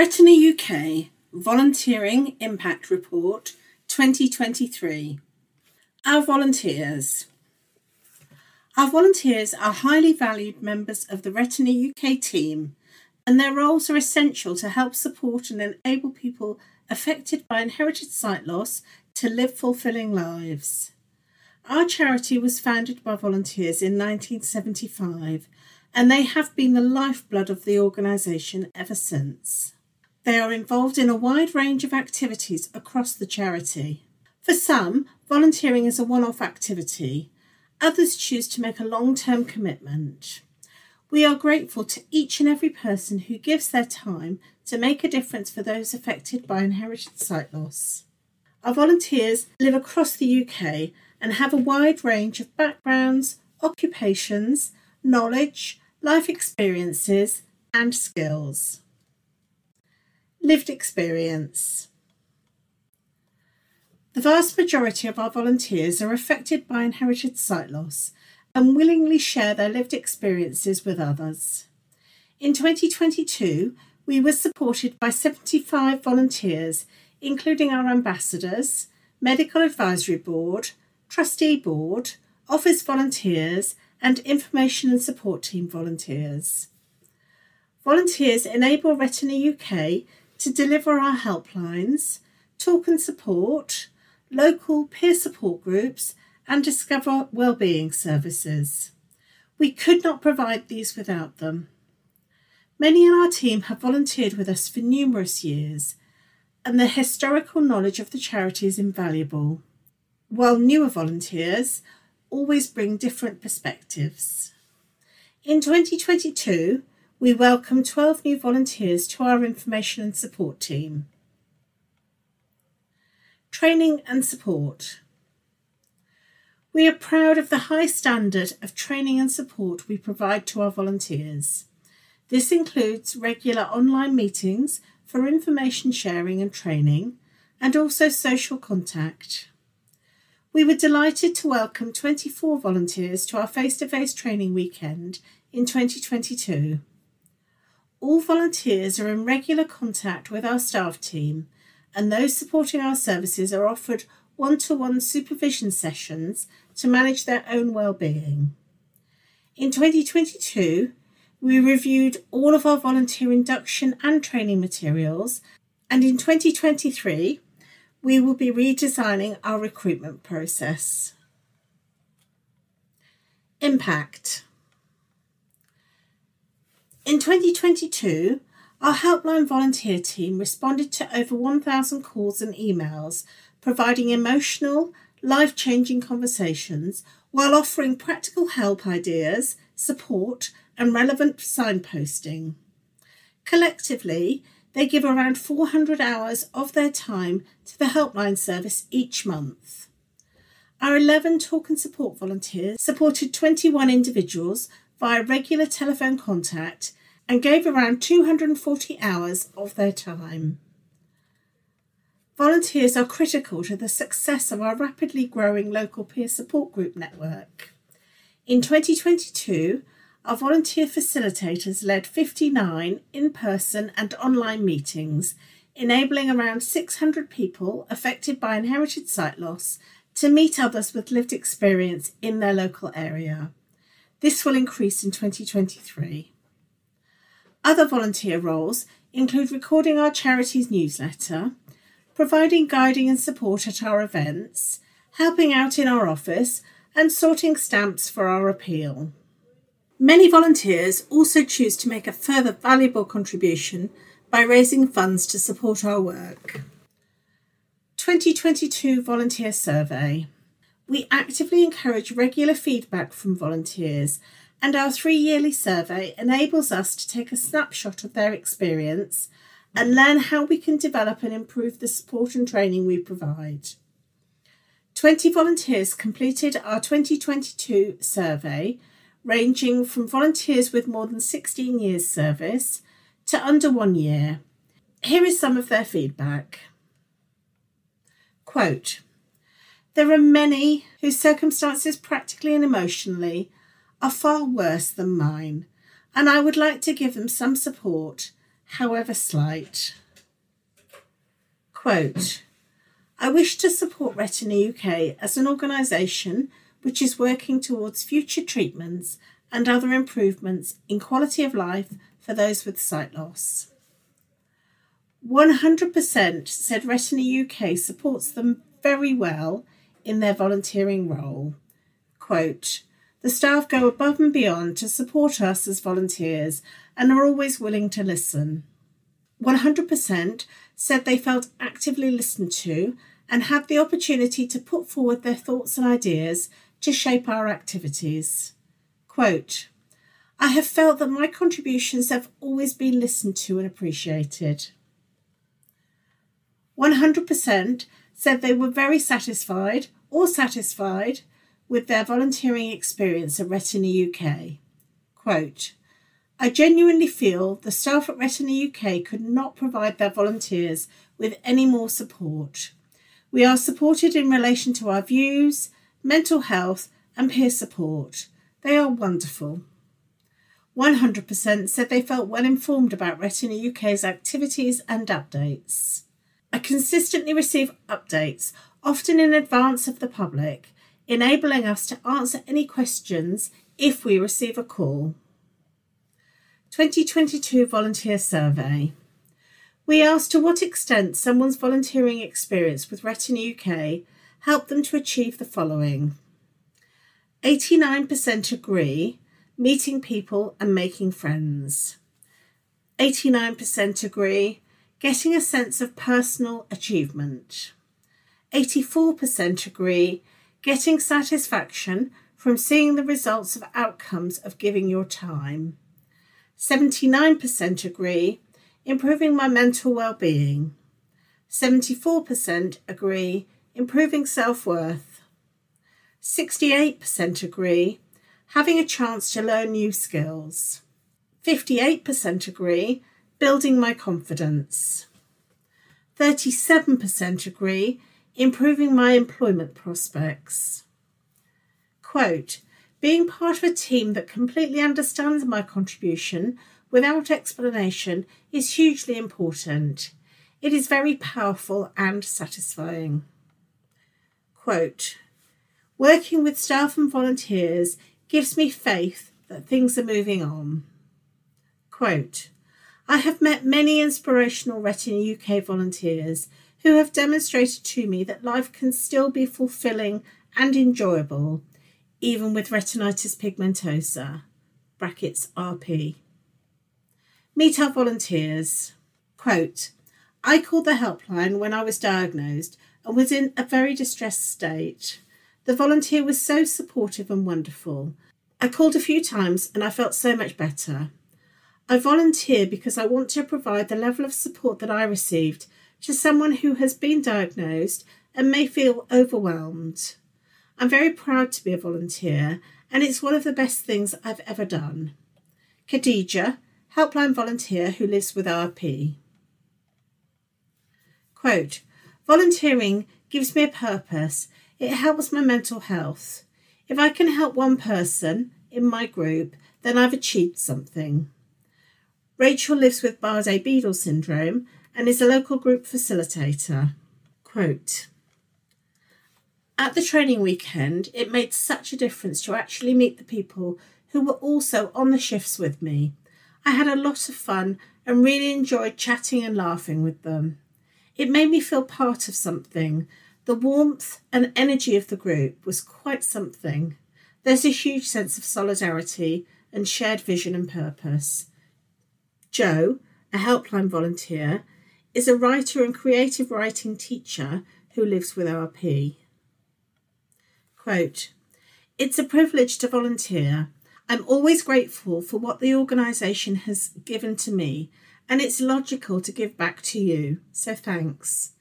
Retina UK Volunteering Impact Report 2023. Our volunteers. Our volunteers are highly valued members of the Retina UK team, and their roles are essential to help support and enable people affected by inherited sight loss to live fulfilling lives. Our charity was founded by volunteers in 1975 and they have been the lifeblood of the organisation ever since. They are involved in a wide range of activities across the charity. For some, volunteering is a one off activity, others choose to make a long term commitment. We are grateful to each and every person who gives their time to make a difference for those affected by inherited sight loss. Our volunteers live across the UK and have a wide range of backgrounds, occupations, knowledge, life experiences, and skills. Lived experience. The vast majority of our volunteers are affected by inherited sight loss and willingly share their lived experiences with others. In 2022, we were supported by 75 volunteers, including our ambassadors, medical advisory board, trustee board, office volunteers, and information and support team volunteers. Volunteers enable Retina UK to deliver our helplines, talk and support, local peer support groups, and discover wellbeing services. We could not provide these without them. Many in our team have volunteered with us for numerous years, and the historical knowledge of the charity is invaluable, while newer volunteers always bring different perspectives. In 2022, we welcome 12 new volunteers to our information and support team. Training and support. We are proud of the high standard of training and support we provide to our volunteers. This includes regular online meetings for information sharing and training, and also social contact. We were delighted to welcome 24 volunteers to our face to face training weekend in 2022. All volunteers are in regular contact with our staff team, and those supporting our services are offered one to one supervision sessions to manage their own well-being. In 2022, we reviewed all of our volunteer induction and training materials, and in 2023, we will be redesigning our recruitment process. Impact. In 2022, our helpline volunteer team responded to over 1,000 calls and emails, providing emotional, life changing conversations while offering practical help ideas, support, and relevant signposting. Collectively, they give around 400 hours of their time to the helpline service each month. Our 11 talk and support volunteers supported 21 individuals via regular telephone contact and gave around 240 hours of their time. Volunteers are critical to the success of our rapidly growing local peer support group network. In 2022, our volunteer facilitators led 59 in person and online meetings, enabling around 600 people affected by inherited sight loss to meet others with lived experience in their local area. This will increase in 2023. Other volunteer roles include recording our charity's newsletter, providing guiding and support at our events, helping out in our office, and sorting stamps for our appeal. Many volunteers also choose to make a further valuable contribution by raising funds to support our work. 2022 Volunteer Survey. We actively encourage regular feedback from volunteers, and our three yearly survey enables us to take a snapshot of their experience and learn how we can develop and improve the support and training we provide. 20 volunteers completed our 2022 survey ranging from volunteers with more than 16 years' service to under one year. Here is some of their feedback. Quote There are many whose circumstances, practically and emotionally, are far worse than mine, and I would like to give them some support, however slight. Quote, I wish to support Retina UK as an organisation which is working towards future treatments and other improvements in quality of life for those with sight loss. 100% said Retina UK supports them very well in their volunteering role. Quote, the staff go above and beyond to support us as volunteers and are always willing to listen. 100% said they felt actively listened to and had the opportunity to put forward their thoughts and ideas to shape our activities. Quote, I have felt that my contributions have always been listened to and appreciated. 100% said they were very satisfied or satisfied with their volunteering experience at Retina UK. Quote, I genuinely feel the staff at Retina UK could not provide their volunteers with any more support. We are supported in relation to our views, mental health, and peer support. They are wonderful. 100% said they felt well informed about Retina UK's activities and updates. I consistently receive updates, often in advance of the public, enabling us to answer any questions if we receive a call. 2022 Volunteer Survey. We asked to what extent someone's volunteering experience with Retina UK helped them to achieve the following 89% agree, meeting people and making friends. 89% agree, getting a sense of personal achievement. 84% agree, getting satisfaction from seeing the results of outcomes of giving your time. 79% agree, improving my mental well-being. 74% agree, improving self-worth. 68% agree, having a chance to learn new skills. 58% agree, building my confidence. 37% agree, improving my employment prospects. Quote, being part of a team that completely understands my contribution without explanation is hugely important. It is very powerful and satisfying. Quote, working with staff and volunteers gives me faith that things are moving on. Quote, I have met many inspirational Retina UK volunteers who have demonstrated to me that life can still be fulfilling and enjoyable, even with retinitis pigmentosa, brackets RP. Meet our volunteers. Quote, I called the helpline when I was diagnosed and was in a very distressed state. The volunteer was so supportive and wonderful. I called a few times and I felt so much better. I volunteer because I want to provide the level of support that I received to someone who has been diagnosed and may feel overwhelmed. I'm very proud to be a volunteer and it's one of the best things I've ever done. Khadija, helpline volunteer who lives with RP. Quote, volunteering gives me a purpose. It helps my mental health. If I can help one person in my group, then I've achieved something. Rachel lives with Bardet-Biedl syndrome and is a local group facilitator. Quote, at the training weekend, it made such a difference to actually meet the people who were also on the shifts with me. I had a lot of fun and really enjoyed chatting and laughing with them. It made me feel part of something. The warmth and energy of the group was quite something. There's a huge sense of solidarity and shared vision and purpose. Joe, a helpline volunteer, is a writer and creative writing teacher who lives with RP. Quote, It's a privilege to volunteer. I'm always grateful for what the organisation has given to me, and it's logical to give back to you, so thanks.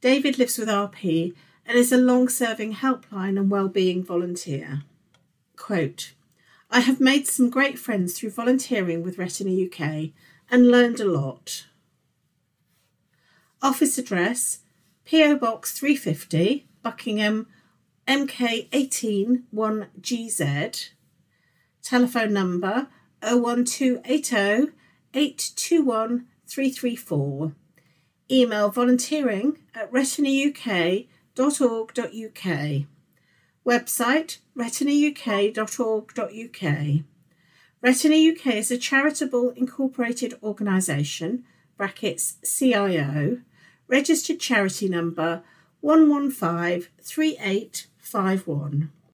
David lives with RP and is a long serving helpline and wellbeing volunteer. Quote, I have made some great friends through volunteering with Retina UK and learned a lot. Office address PO Box 350, Buckingham, MK 181GZ. Telephone number 01280 821 334. Email volunteering at retinauk.org.uk. Website retinauk.org.uk. Retina UK is a charitable incorporated organisation, brackets CIO, registered charity number 1153851.